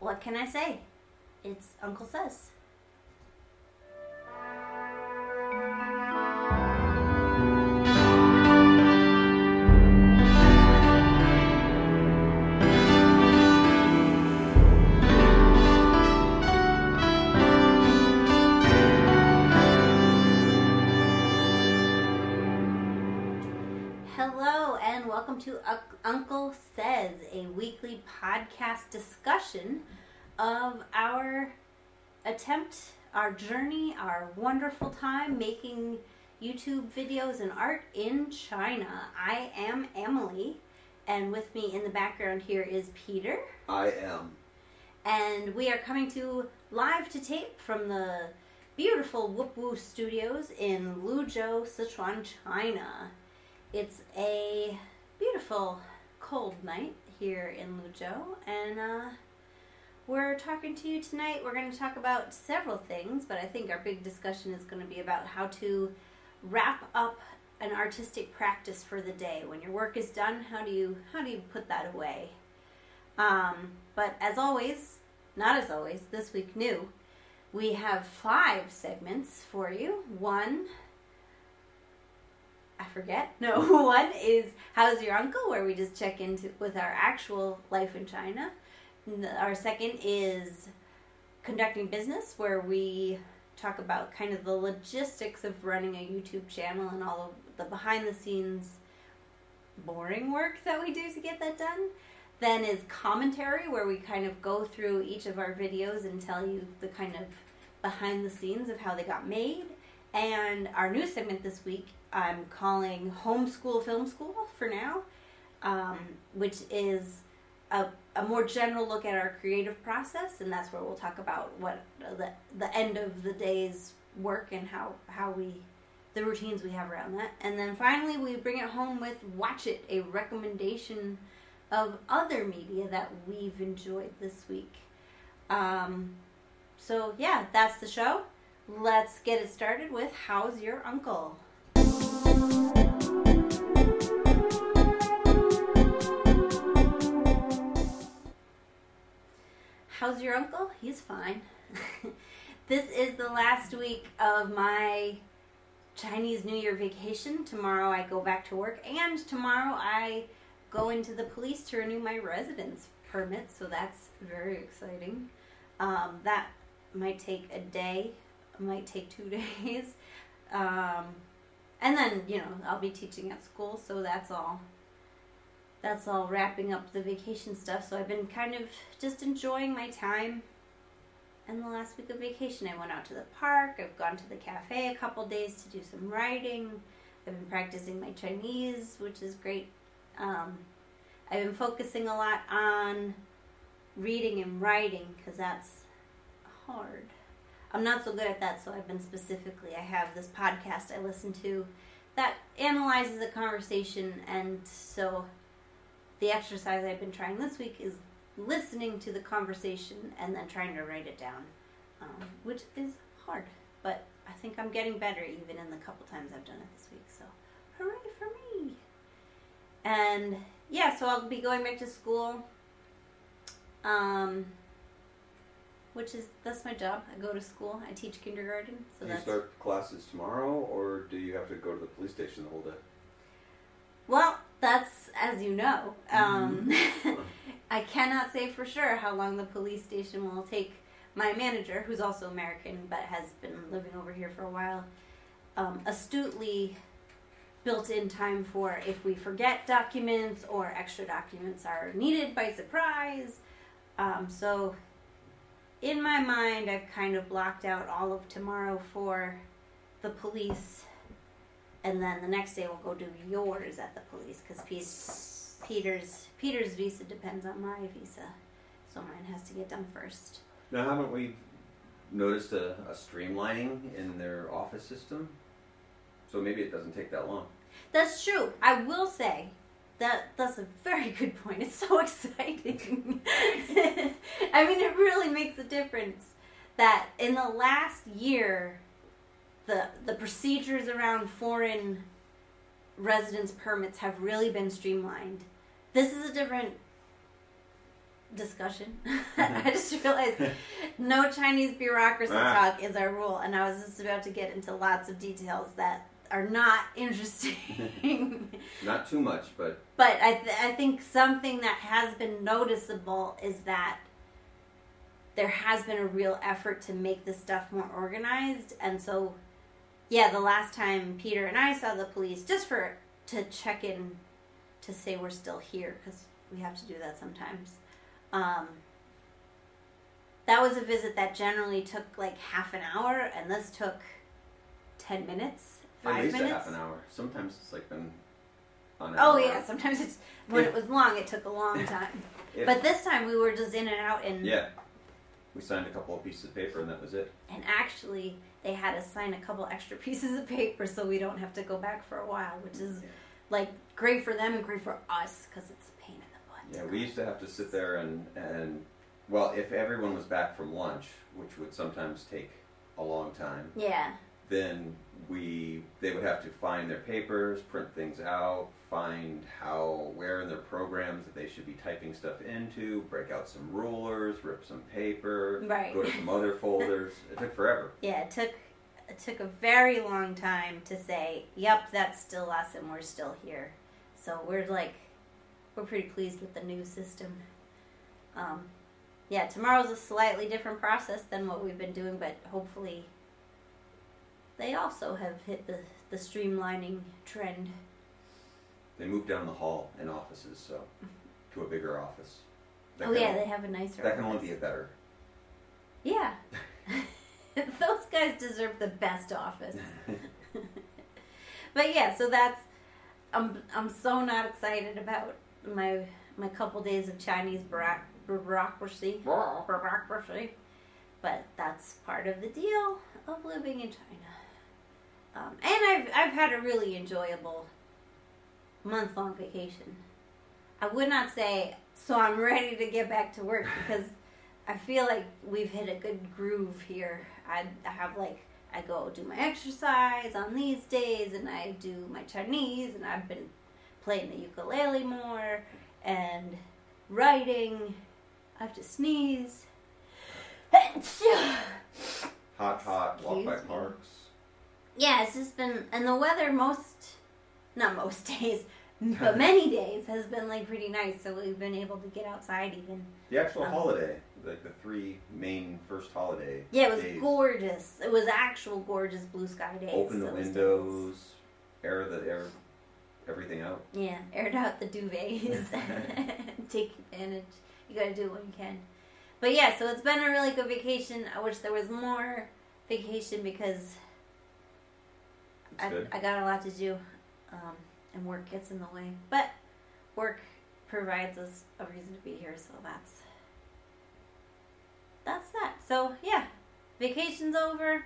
what can I say? It's Uncle Says. Journey, our wonderful time making YouTube videos and art in China. I am Emily, and with me in the background here is Peter, I am. and we are coming to live to tape from the beautiful Whoop Woo Studios in Luzhou, Sichuan, China. It's a beautiful cold night here in Luzhou, and uh, we're talking to you tonight. We're going to talk about several things, but I think our big discussion is going to be about how to wrap up an artistic practice for the day. When your work is done, how do you how do you put that away? Um, but as always, not as always, this week new, we have five segments for you. One I forget. No, one is How's Your Uncle, where we just check into with our actual life in China. Our second is Conducting Business, where we talk about kind of the logistics of running a YouTube channel and all of the behind the scenes boring work that we do to get that done. Then is commentary, where we kind of go through each of our videos and tell you the kind of behind the scenes of how they got made. And our new segment this week, I'm calling Homeschool Film School for now, um, which is a, a more general look at our creative process, and that's where we'll talk about what the, the end of the day's work and how, how we, the routines we have around that. And then finally, we bring it home with Watch It, a recommendation of other media that we've enjoyed this week. Um, so, yeah, that's the show. Let's get it started with How's Your Uncle? How's your uncle? He's fine. this is the last week of my Chinese New Year vacation. Tomorrow I go back to work, and tomorrow I go into the police to renew my residence permit, so that's very exciting. Um, that might take a day, might take two days. Um, and then, you know, I'll be teaching at school, so that's all that's all wrapping up the vacation stuff. So I've been kind of just enjoying my time. And the last week of vacation, I went out to the park. I've gone to the cafe a couple days to do some writing. I've been practicing my Chinese, which is great. Um, I've been focusing a lot on reading and writing because that's hard. I'm not so good at that, so I've been specifically. I have this podcast I listen to that analyzes a conversation, and so the exercise I've been trying this week is listening to the conversation and then trying to write it down, um, which is hard. But I think I'm getting better even in the couple times I've done it this week. So hooray for me! And yeah, so I'll be going back to school. Um, which is that's my job. I go to school. I teach kindergarten. So Do you start classes tomorrow, or do you have to go to the police station the whole day? Well, that's as you know. Um, I cannot say for sure how long the police station will take. My manager, who's also American but has been living over here for a while, um, astutely built in time for if we forget documents or extra documents are needed by surprise. Um, so, in my mind, I've kind of blocked out all of tomorrow for the police and then the next day we'll go do yours at the police because Peter's Peter's visa depends on my visa, so mine has to get done first. Now, haven't we noticed a, a streamlining in their office system? So maybe it doesn't take that long. That's true. I will say that that's a very good point. It's so exciting. I mean, it really makes a difference that in the last year, the the procedures around foreign residence permits have really been streamlined. This is a different discussion. I just realized no Chinese bureaucracy Ah. talk is our rule, and I was just about to get into lots of details that are not interesting. Not too much, but but I, th- I think something that has been noticeable is that there has been a real effort to make this stuff more organized, and so yeah, the last time Peter and I saw the police, just for to check in to say we're still here because we have to do that sometimes. Um, that was a visit that generally took like half an hour, and this took ten minutes, five at least minutes. a half an hour. Sometimes it's like been on. an Oh hour. yeah, sometimes it's when it was long, it took a long time. But this time we were just in and out, and yeah, we signed a couple of pieces of paper and that was it. and actually they had us sign a couple extra pieces of paper so we don't have to go back for a while, which is like great for them and great for us because it's a pain in the butt. Yeah, we used to have to sit there and and well, if everyone was back from lunch, which would sometimes take a long time, Yeah, then we they would have to find their papers, print things out, find how where in their programs that they should be typing stuff into, break out some rulers, rip some paper, Right. go to some other folders. It took forever. yeah. It took it took a very long time to say, "Yep, that's still us, and we're still here." So we're like, we're pretty pleased with the new system. Um, yeah, tomorrow's a slightly different process than what we've been doing, but hopefully they also have hit the, the streamlining trend. They moved down the hall in offices, so to a bigger office. That oh yeah, only- they have a nicer. that can only be a better. Yeah. Those guys deserve the best office. but yeah, so that's I'm I'm so not excited about my my couple days of Chinese bureauc- bureaucracy. Bureaucracy. But that's part of the deal of living in China. Um, and I've I've had a really enjoyable month long vacation. I would not say so I'm ready to get back to work because I feel like we've hit a good groove here. I, I have like I go do my exercise on these days, and I do my Chinese, and I've been playing the ukulele more and writing. I have to sneeze. Hot, hot, walk by parks. Yeah, it's just been, and the weather most, not most days, but many days has been like pretty nice. So we've been able to get outside even. The actual Um, holiday, like the three main first holiday. Yeah, it was days. gorgeous. It was actual gorgeous blue sky days. Open the days. windows, air the air, everything out. Yeah, aired out the duvets. Take advantage. You gotta do it when you can. But yeah, so it's been a really good vacation. I wish there was more vacation because I, good. I got a lot to do, um, and work gets in the way. But work provides us a reason to be here, so that's that's that. So yeah, vacation's over.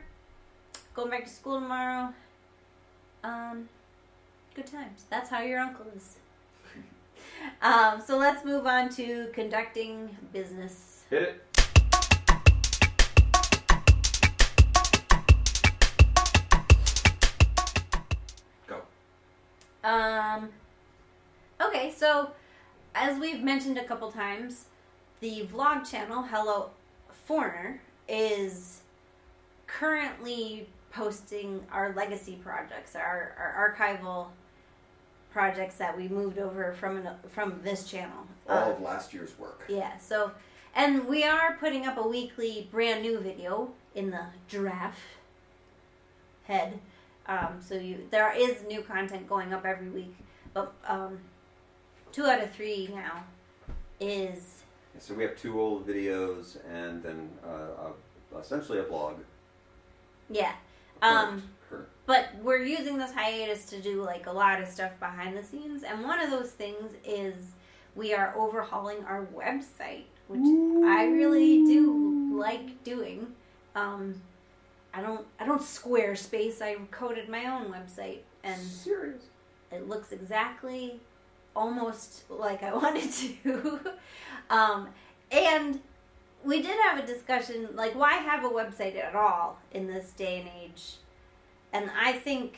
Going back to school tomorrow. Um, good times. That's how your uncle is. um, so let's move on to conducting business. Hit it. Um, okay, so as we've mentioned a couple times, the vlog channel Hello Foreigner is currently posting our legacy projects, our, our archival projects that we moved over from an, from this channel. All Uh, of last year's work. yeah, so and we are putting up a weekly brand new video in the giraffe head. Um, so you there is new content going up every week, but um, two out of three now is So we have two old videos and then uh, a, essentially a blog. yeah. Um, but we're using this hiatus to do like a lot of stuff behind the scenes, and one of those things is we are overhauling our website, which I really do like doing. Um, I don't I don't Squarespace. I coded my own website, and serious. it looks exactly almost like I wanted to. um, and we did have a discussion like, why have a website at all in this day and age? And I think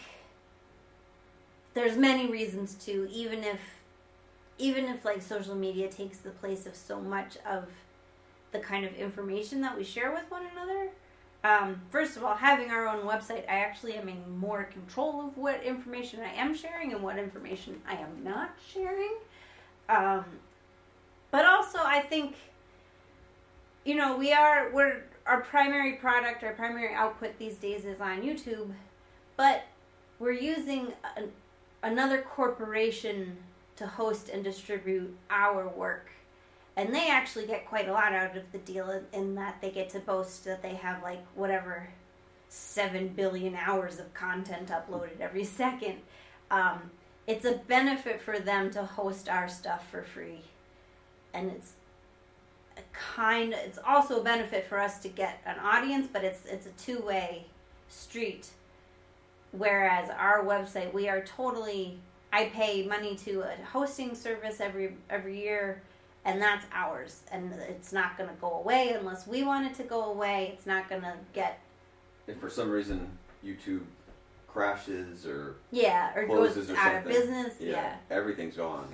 there's many reasons to, even if even if like social media takes the place of so much of the kind of information that we share with one another. Um, first of all, having our own website, I actually am in more control of what information I am sharing and what information I am not sharing. Um, but also, I think, you know, we are we're our primary product, our primary output these days is on YouTube, but we're using an, another corporation to host and distribute our work. And they actually get quite a lot out of the deal in, in that they get to boast that they have like whatever seven billion hours of content uploaded every second. Um, it's a benefit for them to host our stuff for free, and it's a kind. It's also a benefit for us to get an audience, but it's it's a two way street. Whereas our website, we are totally I pay money to a hosting service every every year, and that's ours, and it's not going to go away unless we want it to go away. It's not going to get If for some reason YouTube crashes or yeah or goes or out something, of business. Yeah, everything's gone.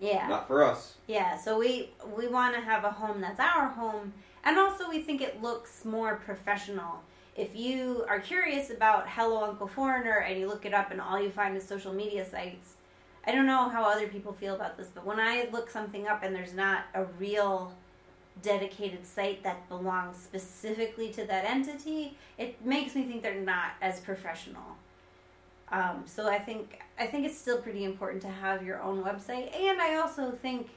yeah, Not for us. yeah. So we we want to have a home that's our home, and also we think it looks more professional. If you are curious about Hello Uncle Foreigner and you look it up and all you find is social media sites, I don't know how other people feel about this, but when I look something up and there's not a real dedicated site that belongs specifically to that entity, it makes me think they're not as professional. Um, so I think I think it's still pretty important to have your own website, and I also think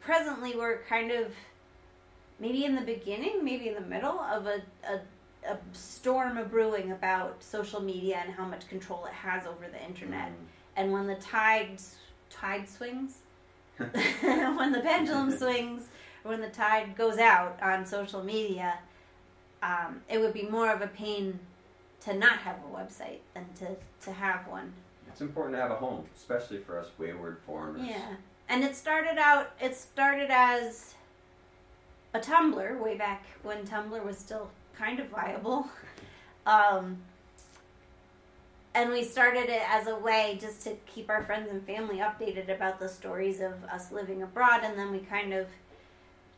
presently we're kind of maybe in the beginning, maybe in the middle of a, a a storm of brewing about social media and how much control it has over the internet. And when the tide tide swings, when the pendulum swings, or when the tide goes out on social media, um, it would be more of a pain to not have a website than to, to have one. It's important to have a home, especially for us wayward foreigners. Yeah. And it started out it started as a Tumblr way back when Tumblr was still kind of viable. Um, and we started it as a way just to keep our friends and family updated about the stories of us living abroad. And then we kind of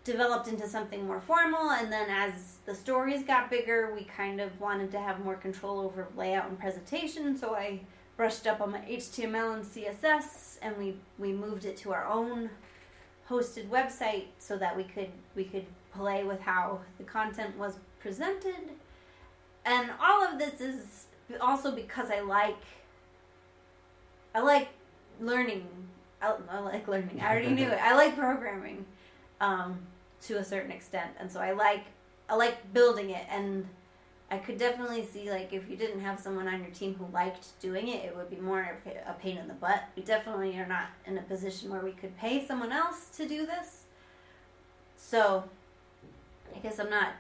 developed into something more formal. And then as the stories got bigger we kind of wanted to have more control over layout and presentation. So i brushed up on my html and css and we we moved it to our own hosted website so that we could we could play with how the content was presented. And all of this is also because i like i like learning i, I like learning. I already knew it. I like programming um, to a certain extent, and so I like I like building it, and I could definitely see like if you didn't have someone on your team who liked doing it, it would be more a pain in the butt. We definitely are not in a position where we could pay someone else to do this, so I guess I'm not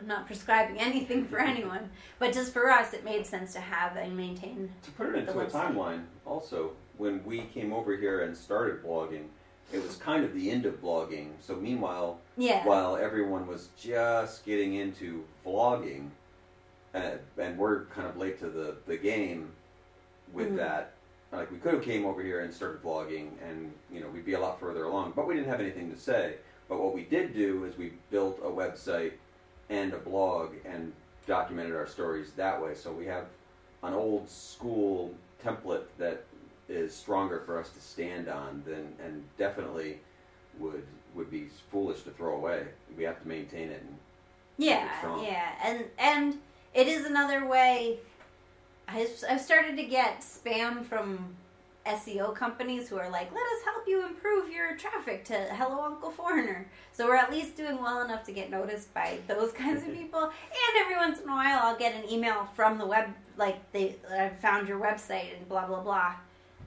I'm not prescribing anything for anyone, but just for us, it made sense to have and maintain. To put it into a timeline, also, when we came over here and started blogging, it was kind of the end of blogging. So meanwhile, Yeah. while everyone was just getting into vlogging, uh, and we're kind of late to the, the game with Mhm. that. Like we could have came over here and started vlogging, and you know we'd be a lot further along. But we didn't have anything to say. But what we did do is we built a website and a blog and documented our stories that way. So we have an old school template that is stronger for us to stand on than and definitely would would be foolish to throw away. We have to maintain it. And, Yeah, strong. yeah, and and it is another way. I've started to get spam from SEO companies who are like, "Let us help you improve your traffic to Hello Uncle Foreigner." So we're at least doing well enough to get noticed by those kinds of people. And every once in a while, I'll get an email from the web, like they I found your website and blah blah blah.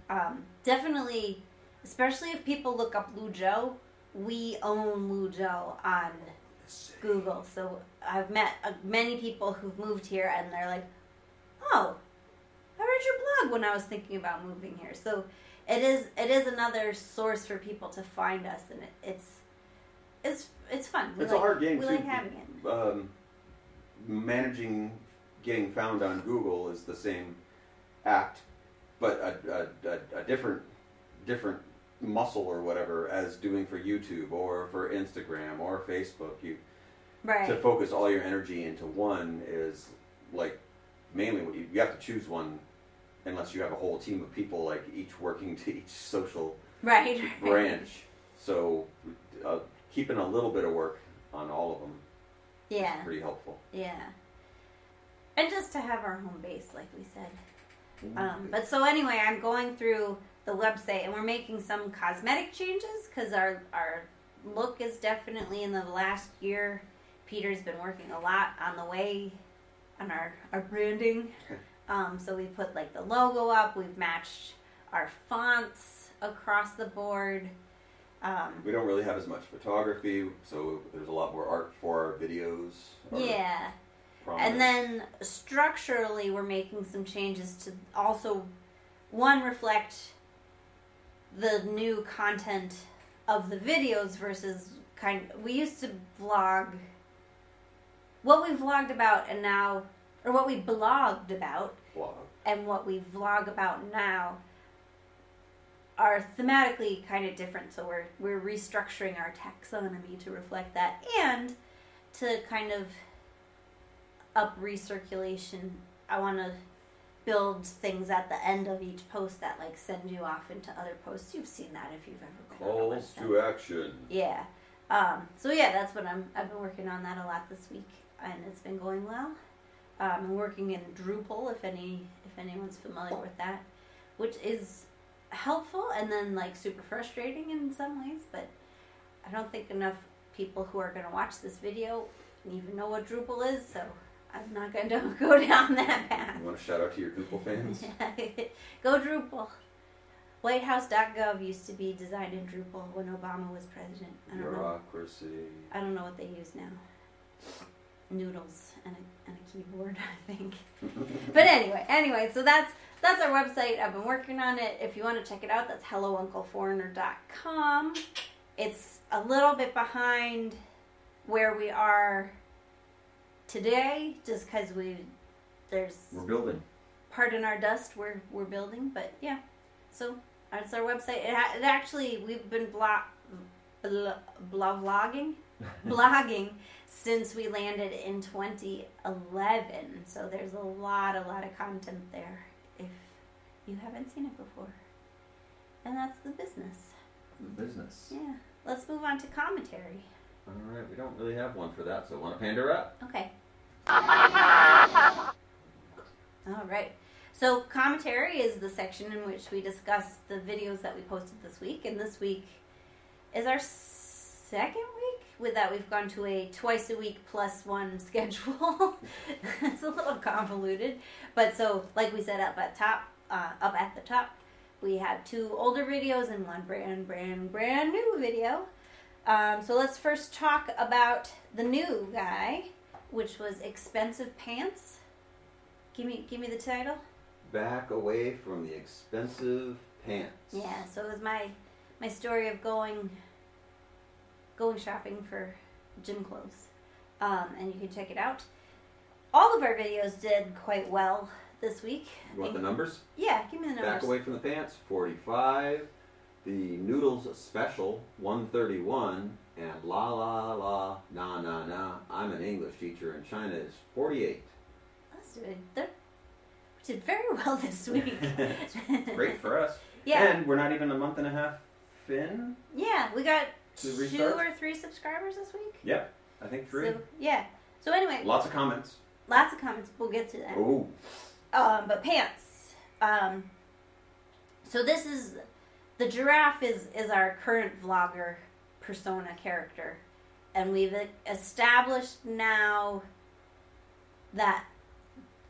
Um, definitely, especially if people look up Luzhou, we own Luzhou on Google. So I've met uh, many people who've moved here, and they're like, "Oh, read your blog when I was thinking about moving here." So it is it is another source for people to find us, and it, it's it's it's fun. We It's a hard game, We too. like having it. um, managing getting found on Google is the same act, but a, a, a, a different different muscle or whatever as doing for YouTube or for Instagram or Facebook. You right. to focus all your energy into one is like mainly what you, you have to choose one unless you have a whole team of people like each working to each social right. branch. So uh, keeping a little bit of work on all of them Yeah. is pretty helpful. Yeah. And just to have our home base, like we said. Mm-hmm. Um, but so anyway, I'm going through the website and we're making some cosmetic changes because our our look is definitely in the last year. Peter's been working a lot on the way on our our branding. Um, so we put like the logo up. We've matched our fonts across the board. Um, we don't really have as much photography, so there's a lot more art for our videos. our yeah. And then structurally, we're making some changes to also, one, reflect the new content of the videos versus kind. We used to vlog what we vlogged about, and now, or what we blogged about, blog. and what we vlog about now are thematically kind of different. So we're we're restructuring our taxonomy to reflect that and to kind of up recirculation. I want to build things at the end of each post that like send you off into other posts. You've seen that if you've ever been on a Calls website. to action. Yeah. Um, so yeah, that's what I'm. I've been working on that a lot this week, and it's been going well. Um, working in Drupal, if any, if anyone's familiar with that, which is helpful and then like super frustrating in some ways. But I don't think enough people who are going to watch this video even know what Drupal is, so I'm not going to go down that path. You want to shout out to your Drupal fans? Go Drupal. WhiteHouse.gov used to be designed in Drupal when Obama was president. I don't know. I don't know what they use now. Noodles and a, and a keyboard, I think. but anyway, anyway, so that's that's our website. I've been working on it. If you want to check it out, that's hellouncleforeigner.com. It's a little bit behind where we are today, just because we there's We're building. pardon our dust we're we're building but yeah so that's our website it, ha- it actually we've been blog bl- blah vlogging blogging since we landed in 2011 so there's a lot a lot of content there if you haven't seen it before and that's the business The Business. yeah let's move on to commentary All right, we don't really have one for that, so want to pander up? Okay. All right. So, commentary is the section in which we discuss the videos that we posted this week, and this week is our second week with that we've gone to a twice a week plus one schedule. it's a little convoluted, but so like we said up at top, uh, up at the top, we had two older videos and one brand, brand, brand new video. Um, so let's first talk about the new guy, which was expensive pants. Give me, give me the title. Back away from the expensive pants. Yeah, so it was my my story of going going shopping for gym clothes, um, and you can check it out. All of our videos did quite well this week. You want the numbers? Yeah, give me the numbers. Back away from the pants, 45. The noodles special, 131. And la la la, na na na. I'm an English teacher in China is 48. Let's do it. We did very well this week. Great for us. Yeah, And we're not even a month and a half in. yeah, we got To two or three subscribers this week. Yep, I think three. So, yeah. So anyway, Lots of comments. lots of comments. We'll get to that. Oh, Um, but pants. Um, so this is the giraffe is is our current vlogger persona character, and we've established now that,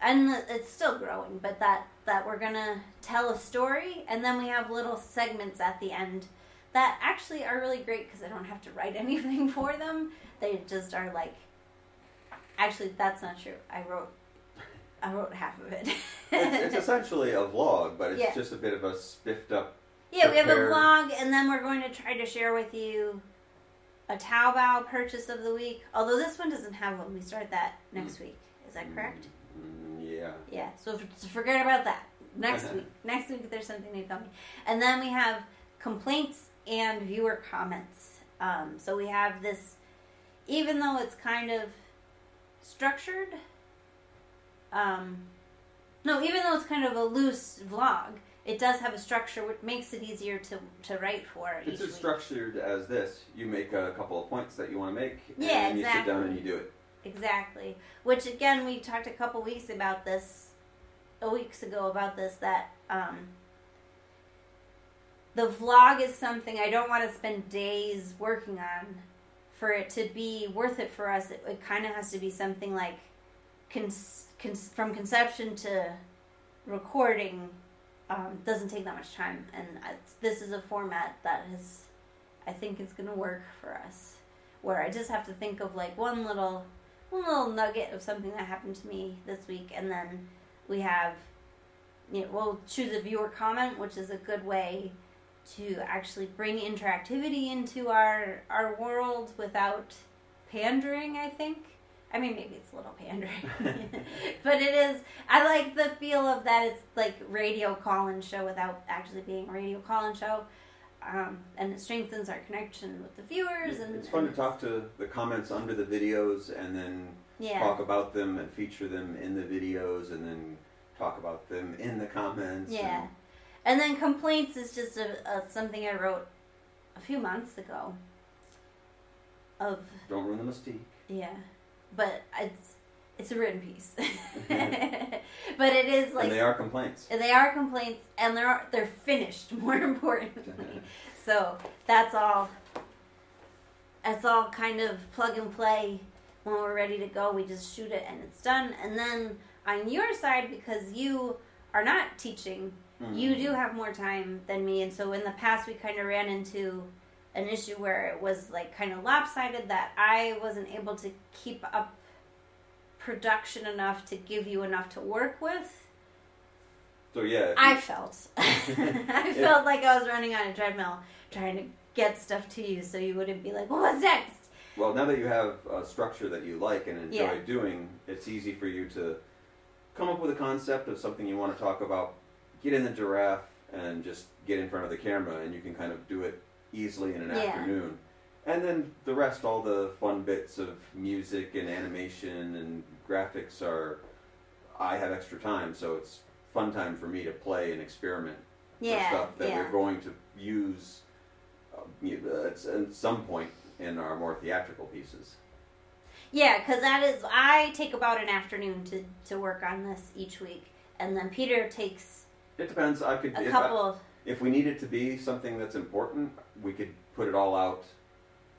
and it's still growing, but that that we're gonna tell a story, and then we have little segments at the end that actually are really great because I don't have to write anything for them. They just are like. Actually, that's not true. I wrote I wrote half of it. it's, it's essentially a vlog, but it's Yeah. just a bit of a spiffed up. yeah, we have a vlog, and then we're going to try to share with you a Taobao purchase of the week. Although this one doesn't have one, we start that next week. Is that correct? Mm, yeah. Yeah. So so forget about that. Next week. Next week, there's something new coming, and then we have complaints and viewer comments. Um, so we have this, even though it's kind of structured. Um, no, even though it's kind of a loose vlog, it does have a structure, which makes it easier to to write for. It's as structured as this. You make a couple of points that you want to make, and Yeah, then you sit down and you do it. Exactly. Which again, we talked a couple weeks about this, a weeks ago about this that um, the vlog is something I don't want to spend days working on. For it to be worth it for us, it, it kind of has to be something like, cons- cons- from conception to recording, um, doesn't take that much time, and I, this is a format that is, I think, is going to work for us. Where I just have to think of like one little one little nugget of something that happened to me this week, and then we have, you know, we'll choose a viewer comment, which is a good way to actually bring interactivity into our our world without pandering. I think. I mean, maybe it's a little pandering, but it is. I like the feel of that. It's like radio call-in show without actually being a radio call-in show. Um, and it strengthens our connection with the viewers. And it's fun to and talk to the comments under the videos and then Yeah, talk about them and feature them in the videos and then talk about them in the comments. Yeah. And then complaints is just a, a something I wrote a few months ago. Of don't ruin the mystique. yeah, but it's it's a written piece, but it is like and they are complaints. they are complaints and they're they're finished. More importantly, so that's all. That's all kind of plug and play. When we're ready to go, we just shoot it and it's done. And then on your side, because you are not teaching you Mhm. do have more time than me and so in the past we kind of ran into an issue where it was like kind of lopsided that i wasn't able to keep up production enough to give you enough to work with So yeah, i felt i felt like i was running on a treadmill trying to get stuff to you so you wouldn't be like well what's next well now that you have a structure that you like and enjoy Yeah. doing, it's easy for you to come up with a concept of something you want to talk about, get in the giraffe, and just get in front of the camera, and you can kind of do it easily in an Yeah. afternoon. And then the rest, all the fun bits of music and animation and graphics are, I have extra time, so it's fun time for me to play and experiment yeah for stuff that yeah we're going to use uh, at, at some point in our more theatrical pieces. Yeah, because that is I take about an afternoon to to work on this each week, and then Peter takes It depends. I could a if, I- if we need it to be something that's important, we could put it all out,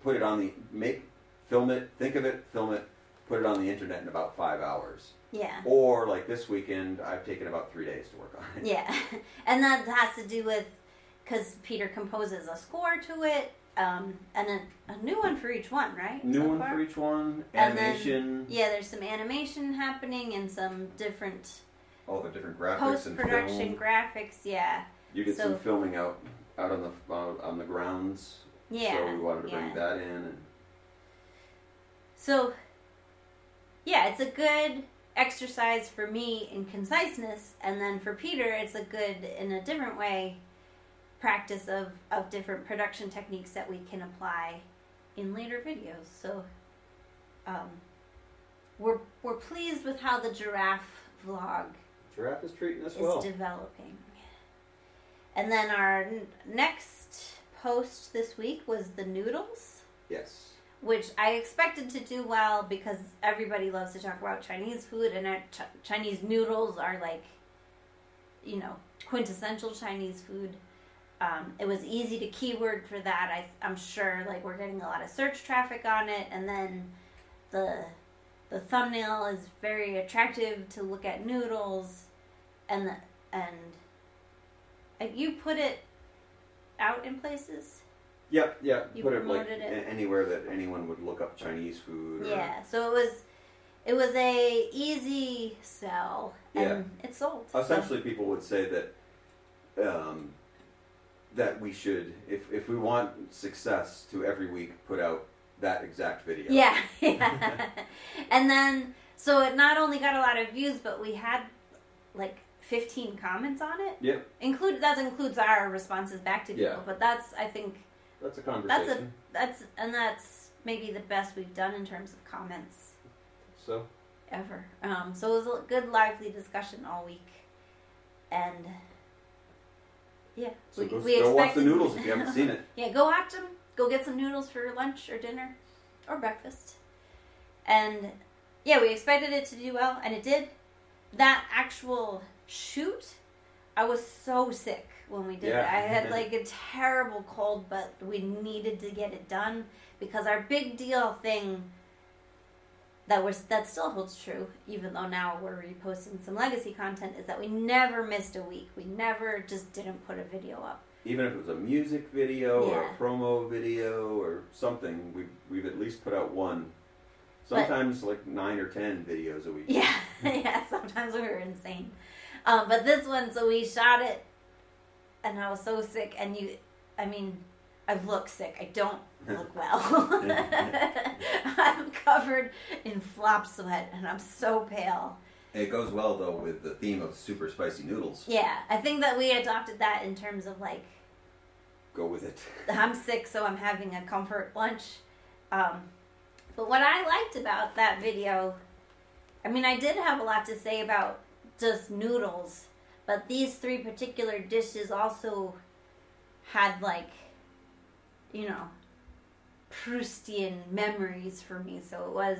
put it on the make, film it, think of it, film it, put it on the internet in about five hours. yeah, Or like this weekend, I've taken about three days to work on it. yeah, and that has to do with because Peter composes a score to it, um, and a, a new one for each one, right? New so one far? for each one. And then- Animation, Yeah, there's some animation happening and some different all the different graphics post and production graphics. Yeah, You did so- some filming out out on the uh, on the grounds. yeah. So we wanted to bring yeah. that in. And So, yeah, it's a good exercise for me in conciseness, and then for Peter, it's a good, in a different way, practice of, of different production techniques that we can apply in later videos. So, um, we're, we're pleased with how the giraffe vlog Giraffe is treating us is well. developing. And then our n- next post this week was the noodles yes. which I expected to do well because everybody loves to talk about Chinese food, and our Ch- Chinese noodles are like, you know, quintessential Chinese food. Um, it was easy to keyword for that. I, I'm sure, like we're getting a lot of search traffic on it, and then the the thumbnail is very attractive to look at noodles, and the, and uh, you put it out in places. Yep, yeah. You Put it like it. anywhere that anyone would look up Chinese food. Or, Yeah, so it was it was a easy sell and it sold. so- Essentially, people would say that um, that we should, if if we want success, to every week put out that exact video. Yeah, yeah. and then so it not only got a lot of views, but we had like 15 comments on it. Yep. Include that includes our responses back to people, Yeah. but that's I think That's a conversation. that's a that's and that's maybe the best we've done in terms of comments so ever. Um, so it was a good lively discussion all week, and yeah, so go, go watch the noodles if you haven't seen it. Yeah, go watch them. Go get some noodles for lunch or dinner or breakfast. And yeah, we expected it to do well, and it did. That actual shoot, I was so sick when we did it. I had like a terrible cold, but we needed to get it done because our big deal thing that was that still holds true, even though now we're reposting some legacy content, is that we never missed a week. We never just didn't put a video up. Even if it was a music video or a promo video or something, we've, we've at least put out one. But- Sometimes like nine or ten videos a week. Yeah, yeah. Sometimes we were insane, um, but this one, so we shot it, and I was so sick. And you, I mean, I look sick. I don't look well. I'm covered in flop sweat, and I'm so pale. It goes well though with the theme of super spicy noodles. Yeah, I think that we adopted that in terms of like Go with it. I'm sick, so I'm having a comfort lunch. Um, but what I liked about that video, I mean, I did have a lot to say about just noodles, but these three particular dishes also had like, you know, Proustian memories for me. So it was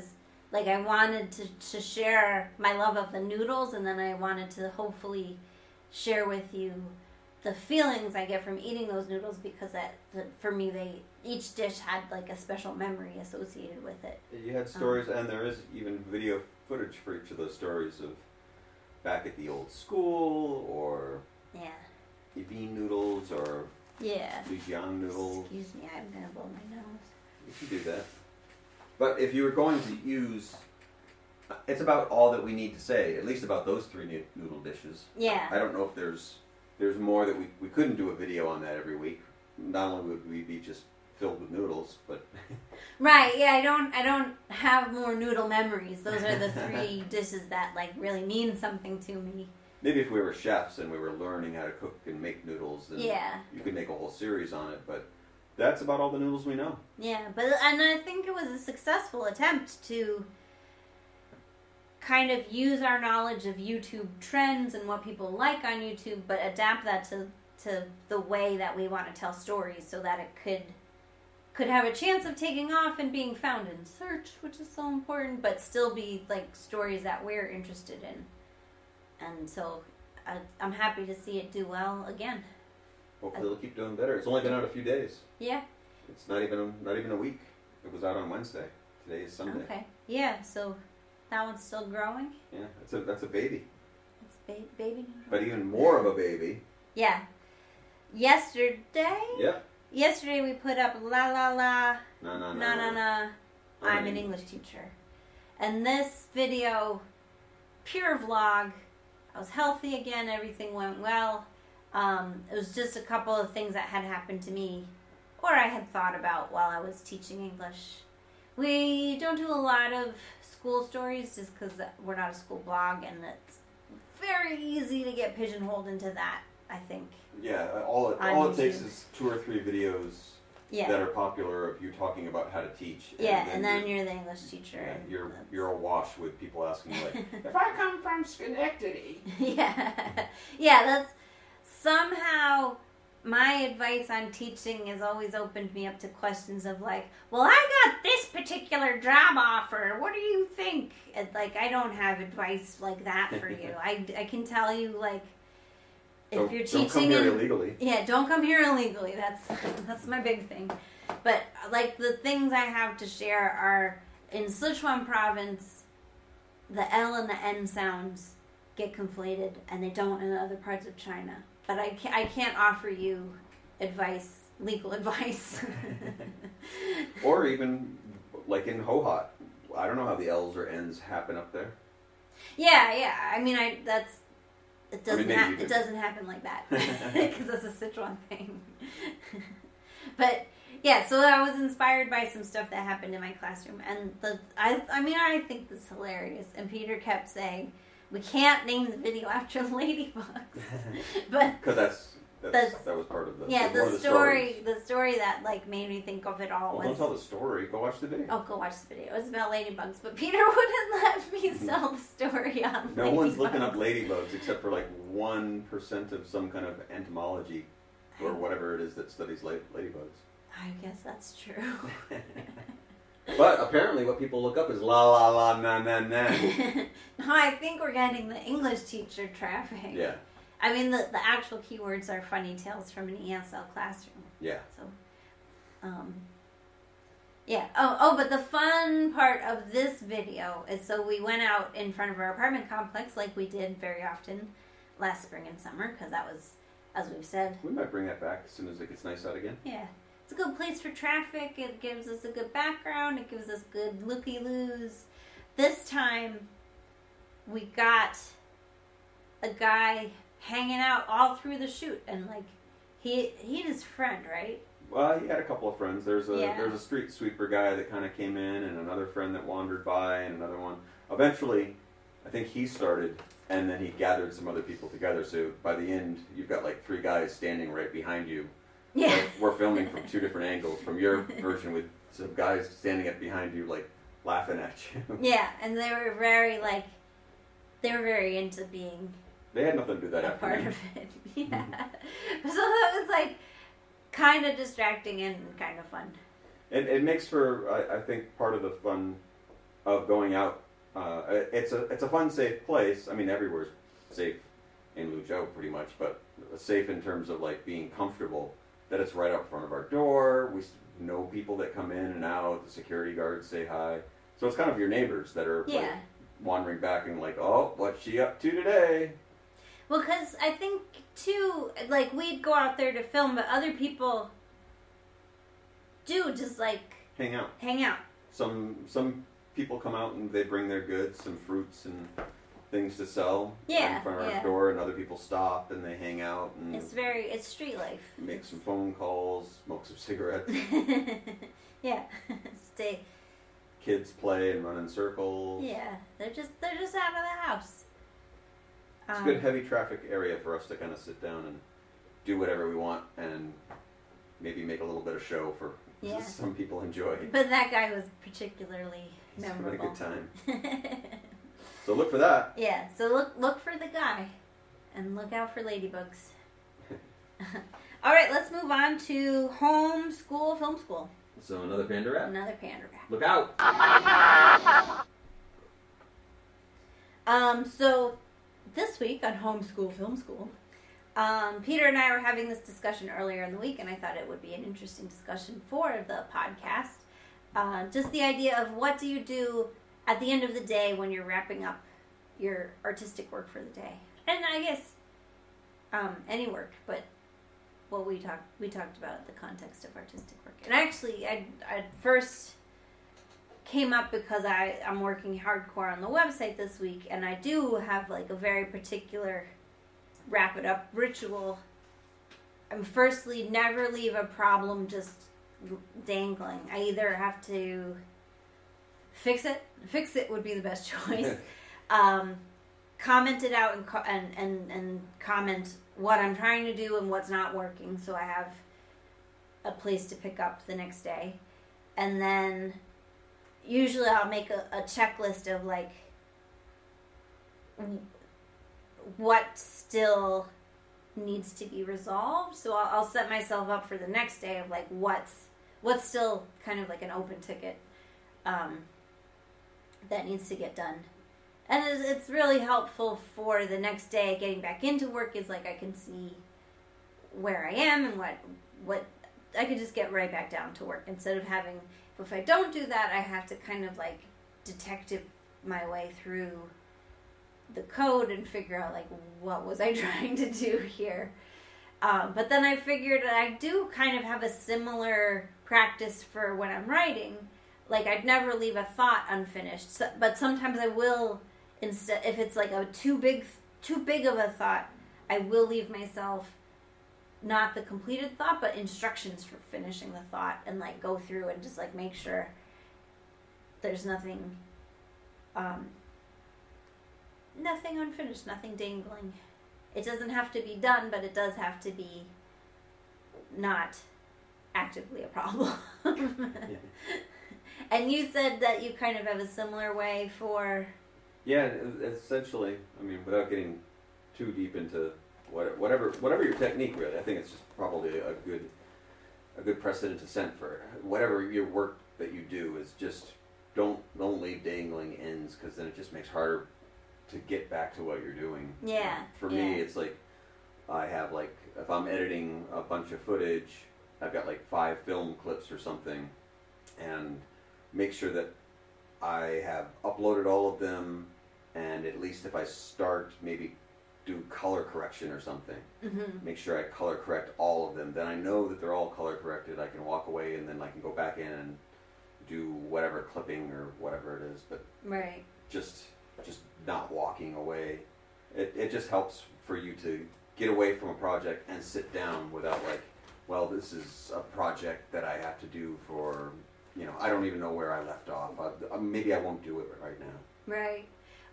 like I wanted to, to share my love of the noodles, and then I wanted to hopefully share with you the feelings I get from eating those noodles because that, that for me they each dish had like a special memory associated with it. You had stories, um, and there is even video footage for each of those stories of back at the old school, or Yeah. bean noodles, or Yeah. Fujian noodles. Excuse me, I'm gonna blow my nose. You can do that. But if you were going to use, it's about all that we need to say, at least about those three noodle dishes. Yeah. I don't know if there's there's more that we we couldn't do a video on that every week. Not only would we be just filled with noodles, but Right, yeah, I don't I don't have more noodle memories. Those are the three dishes that like really mean something to me. maybe if we were chefs and we were learning how to cook and make noodles, then Yeah. you could make a whole series on it. But that's about all the noodles we know. Yeah, but and I think it was a successful attempt to kind of use our knowledge of YouTube trends and what people like on YouTube, but adapt that to to the way that we want to tell stories, so that it could could have a chance of taking off and being found in search, which is so important, but still be like stories that we're interested in. And so I, I'm happy to see it do well again. Hopefully, it'll keep doing better. It's only been out a few days. Yeah. It's not even not even a week. It was out on Wednesday. Today is Sunday. Okay. Yeah. So that one's still growing. Yeah, that's a that's a baby. It's ba- baby. But even more of a baby. Yeah. Yesterday? Yep. Yesterday we put up La La La No, no, no. Na Na Na I'm an English teacher. And this video, pure vlog. I was healthy again, everything went well. Um, it was just a couple of things that had happened to me or I had thought about while I was teaching English. We don't do a lot of school stories just because we're not a school blog and it's very easy to get pigeonholed into that, I think. Yeah, all it, all it takes is two or three videos Yeah. that are popular of you talking about how to teach. Yeah, and then you're the English teacher. yeah, and you're that's- you're awash with people asking you like, if I come from Schenectady. yeah, yeah. That's somehow my advice on teaching has always opened me up to questions of like, well, I got this particular job offer. What do you think? And, like, I don't have advice like that for you. I, I can tell you like if don't, you're don't come teaching here in illegally. Yeah, don't come here illegally. That's that's my big thing. But like the things I have to share are in Sichuan province, the L and the N sounds get conflated, and they don't in other parts of China. But I can't, I can't offer you advice, legal advice. Or even like in Hohhot. I don't know how the L's or N's happen up there. yeah, yeah. I mean, I that's it doesn't maybe ha- you it doesn't happen like that because that's a Sichuan thing. but yeah, so I was inspired by some stuff that happened in my classroom, and the I I mean I think this is hilarious. And Peter kept saying, we can't name the video after ladybugs, but Because that's, that's That's- that was part of the yeah, the the story, the story that like made me think of it all Well, don't tell the story. Go watch the video. Oh, go watch the video. It was about ladybugs, but Peter wouldn't let me sell the story on. no one's looking up ladybugs except for like one percent of some kind of entomology or whatever it is that studies la- ladybugs. I guess that's true. But apparently, what people look up is la la la na na na. no, I think we're getting the English teacher traffic. Yeah, I mean, the, the actual keywords are funny tales from an ESL classroom. yeah. So, um, yeah. Oh, oh, but the fun part of this video is so we went out in front of our apartment complex like we did very often last spring and summer because that was, as we've said, We might bring that back as soon as it gets nice out again. yeah. It's a good place for traffic. It gives us a good background. It gives us good looky loos. This time, we got a guy hanging out all through the shoot, and like he he and his friend, right? Well, he had a couple of friends. There's a Yeah. there's a street sweeper guy that kind of came in, and another friend that wandered by, and another one. Eventually, I think he started, and then he gathered some other people together. So by the end, you've got like three guys standing right behind you. Yeah. Like, we're filming from two different angles. From your version, with some guys standing up behind you, like laughing at you. Yeah, and they were very like they were very into being they had nothing to do that a part of it. Yeah. so that was like kind of distracting and kind of fun. It, it makes for, I, I think, part of the fun of going out. Uh, it's a it's a fun, safe place. I mean, everywhere's safe in Luzhou, pretty much, but safe in terms of like being comfortable. That it's right out front of our door. We know people that come in and out. The security guards say hi. So it's kind of your neighbors that are like, Yeah. wandering back and like, oh, what's she up to today? Well, because I think too, like we'd go out there to film, but other people do just like Hang out. hang out. Some some people come out and they bring their goods, some fruits and things to sell Yeah, in front of yeah. our door, and other people stop and they hang out and It's very it's street life. make some phone calls, smoke some cigarettes. yeah, stay. Kids play and run in circles. Yeah, they're just they're just out of the house. It's a Um, good heavy traffic area for us to kind of sit down and do whatever we want and maybe make a little bit of show for Yeah. some people enjoy. But that guy was particularly He's having a good time. So look for that. yeah, so look look for the guy, and look out for ladybugs. All right, let's move on to home school film school. So another panda rat. Another panda rat. Look out! Um, so this week on Homeschool Film School, um, Peter and I were having this discussion earlier in the week, and I thought it would be an interesting discussion for the podcast. Uh, just the idea of what do you do at the end of the day when you're wrapping up your artistic work for the day, and I guess um, any work, but what we talked we talked about the context of artistic work, and actually, I I first came up because I, I'm working hardcore on the website this week and I do have like a very particular wrap it up ritual. I'm firstly never leave a problem just dangling. I either have to fix it, fix it would be the best choice. um, comment it out and, co- and, and, and comment what I'm trying to do and what's not working so I have a place to pick up the next day. And then usually I'll make a, a checklist of like what still needs to be resolved. So I'll, I'll set myself up for the next day of like what's what's still kind of like an open ticket um, that needs to get done. And it's, it's really helpful for the next day getting back into work is like I can see where I am and what what I could just get right back down to work instead of having if I don't do that I have to kind of like detective my way through the code and figure out like what was I trying to do here. Um, but then I figured I do kind of have a similar practice for when I'm writing. Like I'd never leave a thought unfinished, so, but sometimes I will. Instead, if it's like a too big, too big of a thought, I will leave myself not the completed thought, but instructions for finishing the thought, and like go through and just like make sure there's nothing um, nothing unfinished, nothing dangling. It doesn't have to be done, but it does have to be not actively a problem. and you said that you kind of have a similar way for. Yeah, essentially. I mean, without getting too deep into what, whatever whatever your technique, really, I think it's just probably a good a good precedent to set for whatever your work that you do is just don't don't leave dangling ends because then it just makes harder to get back to what you're doing. Yeah. For yeah. me, it's like I have like if I'm editing a bunch of footage, I've got like five film clips or something, and make sure that I have uploaded all of them, and at least if I start, maybe do color correction or something. Mm-hmm. Make sure I color correct all of them. Then I know that they're all color corrected. I can walk away and then I can go back in and do whatever clipping or whatever it is. But Right. just just not walking away. It, it just helps for you to get away from a project and sit down without like, well, this is a project that I have to do for, you know, I don't even know where I left off. I, uh, maybe I won't do it right now. Right.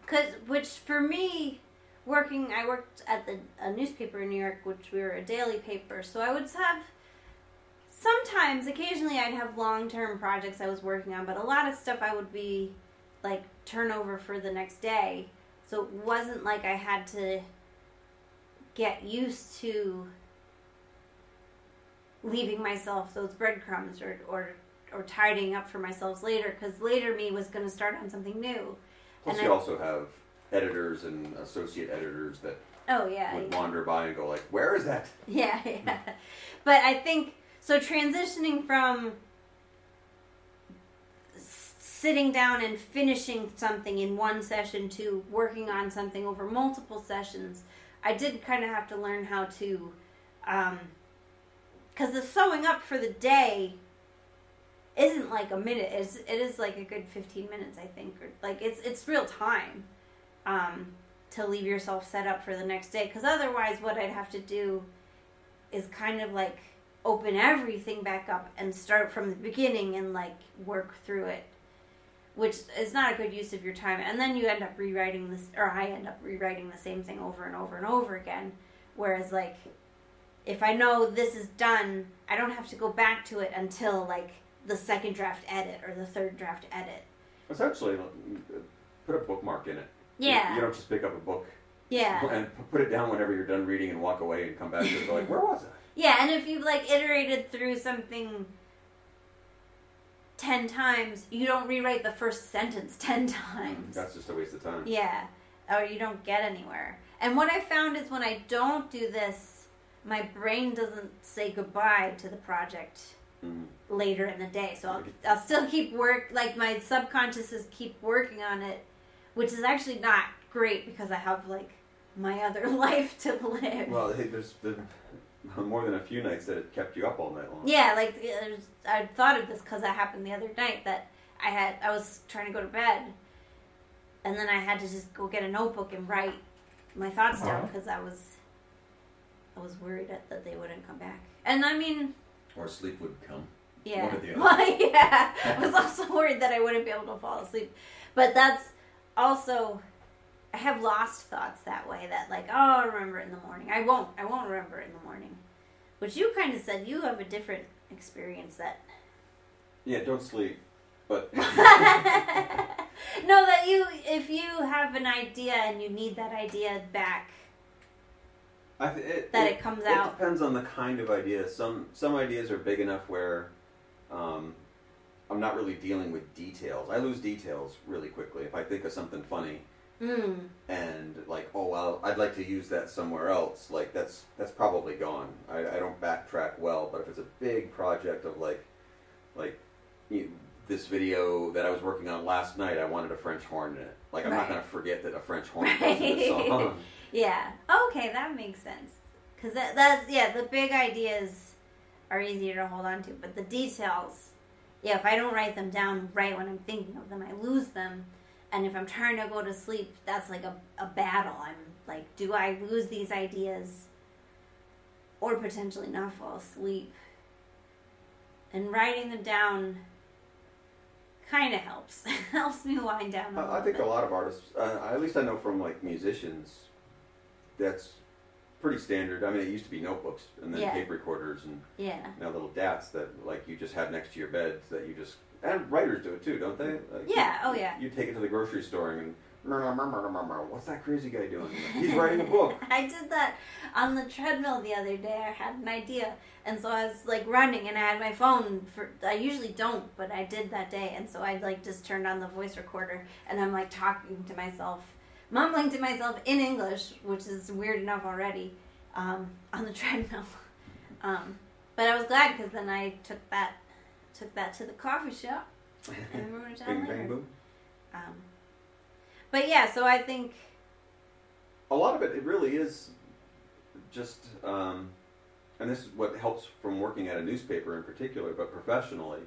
Cause which for me, working, I worked at the a newspaper in New York, which we were a daily paper. So I would have sometimes, occasionally, I'd have long term projects I was working on, but a lot of stuff I would be like turnover for the next day. So it wasn't like I had to get used to leaving myself those breadcrumbs or or or tidying up for myself later because later me was going to start on something new. Plus, And you I- also have editors and associate editors that Oh yeah, would yeah. wander by and go like, "Where is that?" Yeah, yeah. But I think so transitioning from sitting down and finishing something in one session to working on something over multiple sessions, I did kind of have to learn how to um cuz the sewing up for the day isn't like a minute. It's it is like a good 15 minutes, I think, or like it's it's real time. Um to leave yourself set up for the next day because otherwise what i'd have to do is kind of like open everything back up and start from the beginning and like work through it which is not a good use of your time and then you end up rewriting this or i end up rewriting the same thing over and over and over again whereas like if i know this is done i don't have to go back to it until like the second draft edit or the third draft edit Essentially, put a bookmark in it. yeah You, you don't just pick up a book yeah and put it down whenever you're done reading and walk away and come back to it. like, "Where was I?" Yeah, and if you've like iterated through something ten times, you don't rewrite the first sentence ten times. That's just a waste of time. Yeah, or you don't get anywhere. And what I found is when I don't do this, my brain doesn't say goodbye to the project Mhm. later in the day. So I'll, I'll still keep work, like my subconscious is keep working on it, which is actually not great because I have like my other life to live. Well, hey, there's been more than a few nights that it kept you up all night long. Yeah, like I thought of this because that happened the other night that I had I was trying to go to bed, and then I had to just go get a notebook and write my thoughts down because I was I was worried that, that they wouldn't come back. And I mean, Or sleep would come. yeah, One or the other. well, yeah, I was also worried that I wouldn't be able to fall asleep. But that's also I have lost thoughts that way. That like, oh, I'll remember it in the morning. I won't. I won't remember it in the morning. Which you kind of said you have a different experience that Yeah, don't sleep. But no, that you, if you have an idea and you need that idea back, I th- it, that it, comes It out. It depends on the kind of idea. Some some ideas are big enough where um, I'm not really dealing with details. I lose details really quickly. If I think of something funny Mm, and like, oh well, I'd like to use that somewhere else. Like that's that's probably gone. I, I don't backtrack well. But if it's a big project of like like you, this video that I was working on last night, I wanted a French horn in it. Like I'm Right. not gonna forget that a French horn goes in this song. Yeah. Okay, that makes sense. Because that, that's, yeah, the big ideas are easier to hold on to. But the details, yeah, if I don't write them down right when I'm thinking of them, I lose them. And if I'm trying to go to sleep, that's like a, a battle. I'm like, do I lose these ideas or potentially not fall asleep? And writing them down kind of helps. helps me wind down. A I, think bit. a lot of artists, uh, at least I know from like musicians, that's pretty standard. I mean, it used to be notebooks and then Yeah. tape recorders and Yeah. now little DATs that like you just have next to your bed that you just and writers do it too, don't they? Like, Yeah, oh, yeah. You take it to the grocery store and "Murmur, murmur, murmur, what's that crazy guy doing? He's writing a book. I did that on the treadmill the other day. I had an idea, and so I was like running, and I had my phone. For I usually don't, but I did that day, and so I like just turned on the voice recorder, and I'm like talking to myself, mumbling to myself in English, which is weird enough already, um, on the treadmill. Um, but I was glad because then I took that took that to the coffee shop and wrote it down Bing, later. bang, boom. Um, but yeah, so I think a lot of it, it really is just, um, and this is what helps from working at a newspaper in particular, but professionally,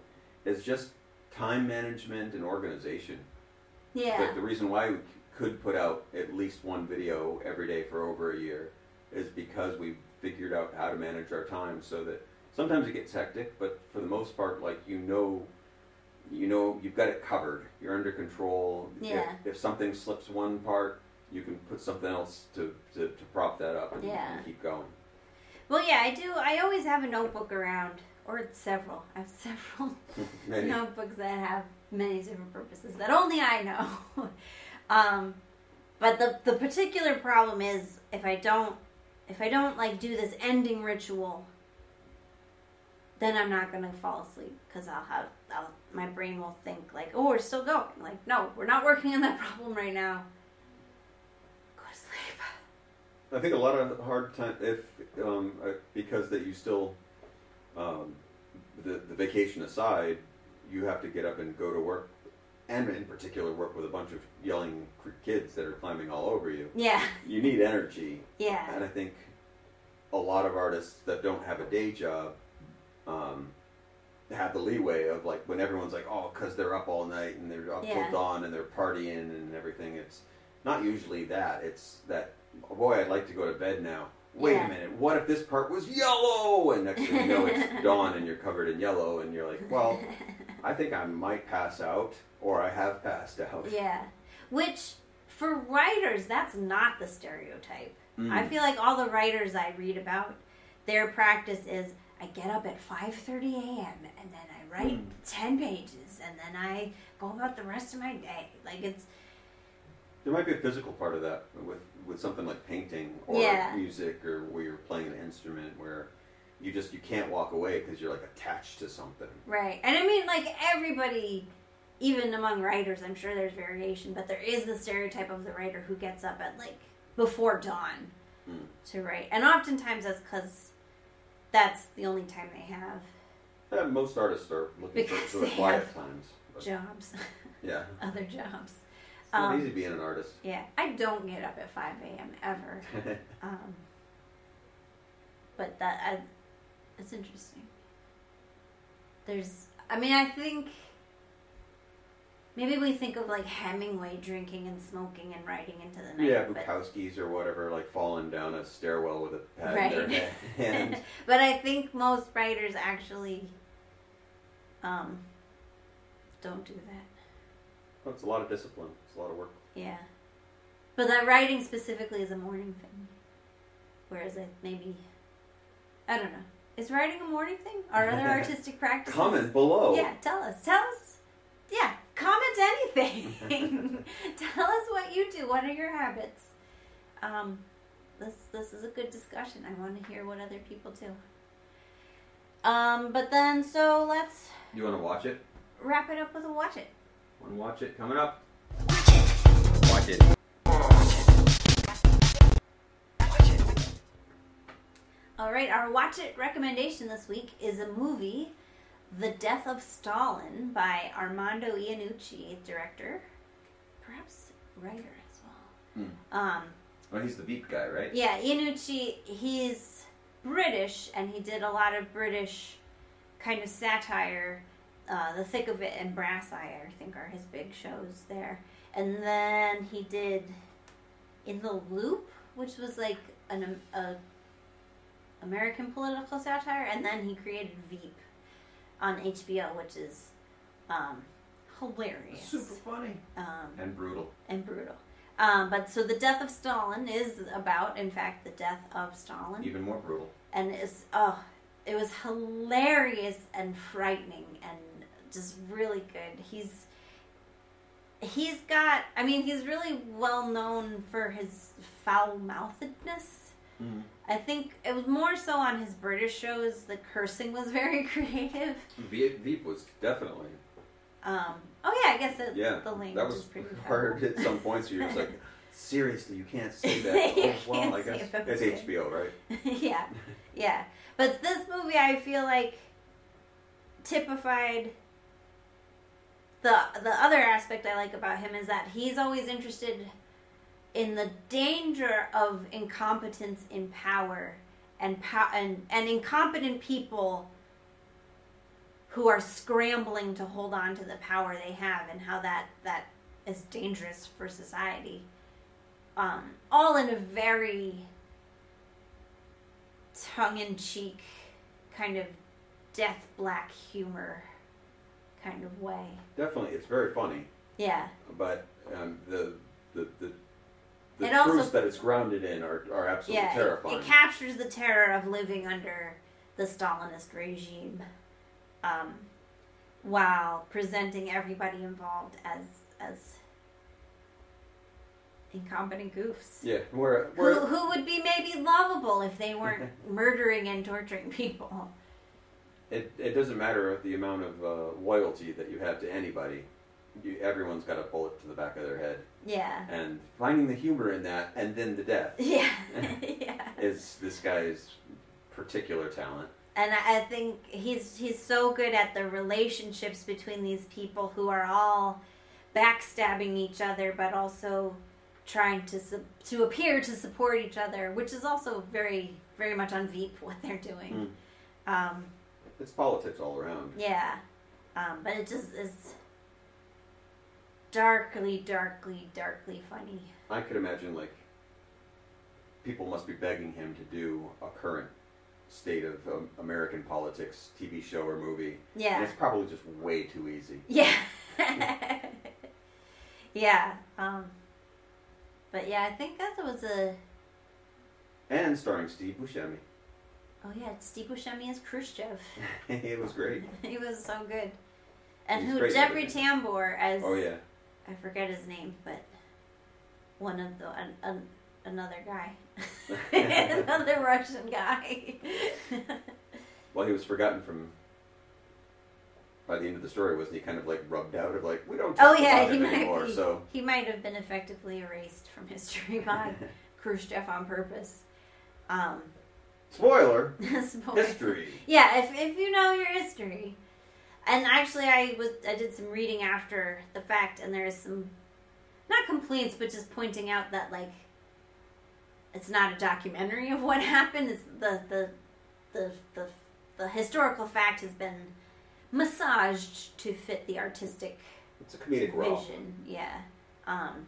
is just time management and organization. yeah, But the reason why could put out at least one video every day for over a year is because we figured out how to manage our time so that sometimes it gets hectic, but for the most part, like you know, you know you've got it covered. You're under control. Yeah. If, if something slips one part, you can put something else to, to, to prop that up and, Yeah. and keep going. Well, yeah, I do. I always have a notebook around, or several. I have several notebooks that have many different purposes that only I know. um, but the the particular problem is if I don't if I don't like do this ending ritual, then I'm not gonna fall asleep because I'll have I'll, my brain will think like, oh, we're still going. Like, no, we're not working on that problem right now. Go to sleep. I think a lot of hard time if um, uh, because that you still um, the the vacation aside, you have to get up and go to work, and in particular work with a bunch of yelling kids that are climbing all over you. Yeah, You need energy, yeah, and I think a lot of artists that don't have a day job um, have the leeway of like when everyone's like, oh, because they're up all night and they're up Yeah. till dawn and they're partying and everything. It's not usually that. It's that, oh, boy, I'd like to go to bed now. Wait Yeah. a minute, what if this part was yellow? And next thing you know, it's dawn and you're covered in yellow, and you're like, well, I think I might pass out, or I have passed out. Yeah. Which, for writers, that's not the stereotype. Mm. I feel like all the writers I read about, their practice is I get up at 5.30 a.m. and then I write Mm. 10 pages and then I go about the rest of my day. Like, it's, There might be a physical part of that with with something like painting or Yeah. music or where you're playing an instrument where you just you can't walk away because you're like attached to something. right. And I mean, like, everybody, even among writers, I'm sure there's variation, but there is the stereotype of the writer who gets up at, like, before dawn Mm. to write. And oftentimes that's because that's the only time they have Yeah, most artists are looking for Because of they quiet times. Jobs, yeah, other jobs. it's not Um, easy being an artist. Yeah, I don't get up at 5 a.m. ever. Um, but that, I, it's interesting. There's, I mean, I think maybe we think of like Hemingway drinking and smoking and writing into the night. yeah, but, Bukowskis or whatever, like falling down a stairwell with a pad Right. in their hand. but I think most writers actually um, don't do that. well, it's a lot of discipline. It's a lot of work. Yeah. But that writing specifically is a morning thing. Whereas I maybe I don't know. Is writing a morning thing? Are other artistic practices? Comment below. Yeah, tell us. Tell us. Yeah, comment anything. tell us what you do. What are your habits? Um, this this is a good discussion. I want to hear what other people do. Um, but then so let's You want to watch it? wrap it up with a watch it. Want to watch it? Coming up. Watch it. Watch it. All right, our watch it recommendation this week is a movie, The Death of Stalin by Armando Iannucci, director, perhaps writer as well. Um, Oh, he's the Veep guy, right? yeah, Iannucci, he's British and he did a lot of British kind of satire. Uh, the Thick of It and Brass Eye, I think, are his big shows there. And then he did In the Loop, which was like an a American political satire, and then he created Veep on HBO, which is um, hilarious. Super funny Um, and brutal. and brutal. Um, but so the death of Stalin is about, in fact, the death of Stalin, Even more brutal. and it's oh, it was hilarious and frightening and just really good. He's he's got, I mean, he's really well known for his foul mouthedness. Mm. I think it was more so on his British shows. The cursing was very creative. Veep, Veep was definitely Um, oh yeah, I guess it, yeah. the language that was is pretty hard at some points. You're just like, seriously, you can't say that. You oh, well, can't I say guess that. it's HBO, right? yeah, yeah. But this movie, I feel like typified the the other aspect I like about him is that he's always interested in the danger of incompetence in power and pow- and and incompetent people who are scrambling to hold on to the power they have and how that that is dangerous for society. Um, all in a very tongue in cheek, kind of death black humor kind of way. Definitely, it's very funny, Yeah. but um, the the the, the It also- that it's grounded in are, are absolutely Yeah. It, terrifying. it captures the terror of living under the Stalinist regime um, while presenting everybody involved as as incompetent goofs. yeah, where Who, who would be maybe lovable if they weren't murdering and torturing people. it, it doesn't matter the amount of uh, loyalty that you have to anybody. You, everyone's got a bullet to the back of their head, Yeah. and finding the humor in that, and then the death, Yeah. yeah. is this guy's particular talent. and I I think he's he's so good at the relationships between these people who are all backstabbing each other, but also trying to su- to appear to support each other, which is also very very much on Veep what they're doing. Um, It's politics all around. yeah, um, but it just is darkly, darkly, darkly funny. I could imagine like people must be begging him to do a current state of um, American politics TV show or movie, and Yeah, it's probably just way too easy. yeah, yeah. Um, but yeah, I think that was a. And starring Steve Buscemi, Oh yeah, Steve Buscemi as Khrushchev. it was great. he was so good. And He's who Jeffrey. Tambor as Oh yeah, I forget his name, but one of the an, an, another guy, another Russian guy. well he was forgotten from. By the end of the story, wasn't he kind of like rubbed out of like we don't oh yeah, about he him might anymore? be, So he might have been effectively erased from history by Khrushchev on purpose. Um, spoiler spoiler. history. Yeah, if if you know your history. And actually I was I did some reading after the fact and there's some not complaints but just pointing out that like it's not a documentary of what happened. It's the the the the, the historical fact has been massaged to fit the artistic It's a comedic role, vision. Yeah. Um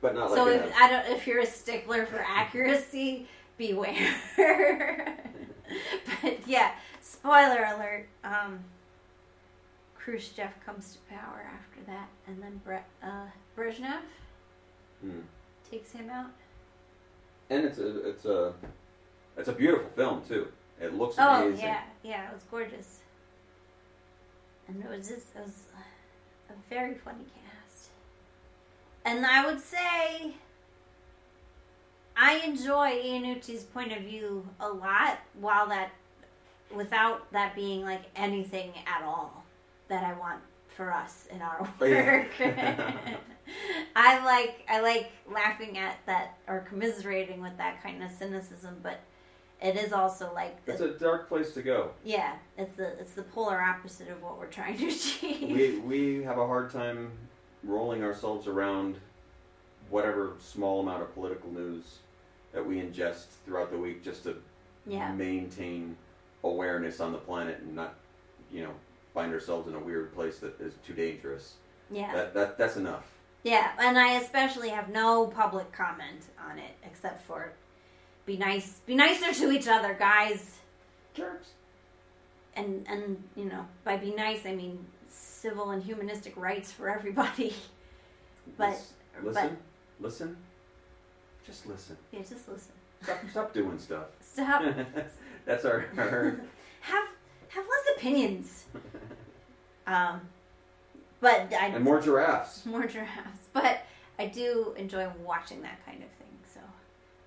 but not so like if, in a- I don't if you're a stickler for accuracy, beware. but yeah, spoiler alert. Um, Khrushchev comes to power after that, and then Bre- uh, Brezhnev Hmm. takes him out. and it's a it's a it's a beautiful film too. It looks Oh amazing. yeah, yeah, it was gorgeous, and it was just it was a very funny cast. And I would say I enjoy Iannucci's point of view a lot, while that without that being like anything at all that I want for us in our Oh, yeah. work. I like I like laughing at that or commiserating with that kind of cynicism, but it is also like the It's a dark place to go. yeah, it's the it's the polar opposite of what we're trying to achieve. We we have a hard time rolling ourselves around whatever small amount of political news that we ingest throughout the week just to yeah, maintain awareness on the planet and not, you know, find ourselves in a weird place that is too dangerous. yeah, That that that's enough. yeah, and I especially have no public comment on it except for be nice, be nicer to each other, guys, Jerks. and and you know by be nice I mean civil and humanistic rights for everybody. But- Lis- listen, listen, just listen. Yeah, just listen. Stop, stop doing stuff. Stop. That's our, our have have less opinions. Um, but I and more giraffes. more giraffes. But I do enjoy watching that kind of thing. So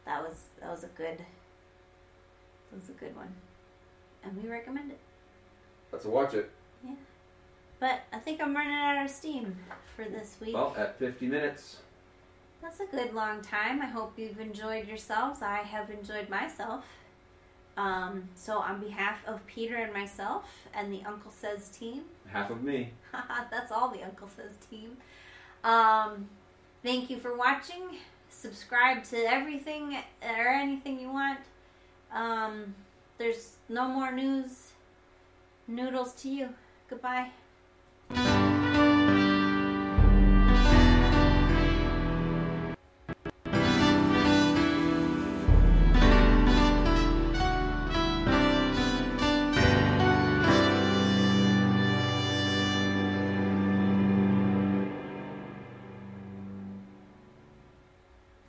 that was that was a good that was a good one, and we recommend it. Let's watch it. Yeah, but I think I'm running out of steam for this week. Well, at 50 minutes. That's a good long time. I hope you've enjoyed yourselves. I have enjoyed myself. Um, so, on behalf of Peter and myself and the Uncle Says team, Half of me. that's all the Uncle Says team. Um, thank you for watching. Subscribe to everything or anything you want. Um, there's no more news. Noodles to you. Goodbye.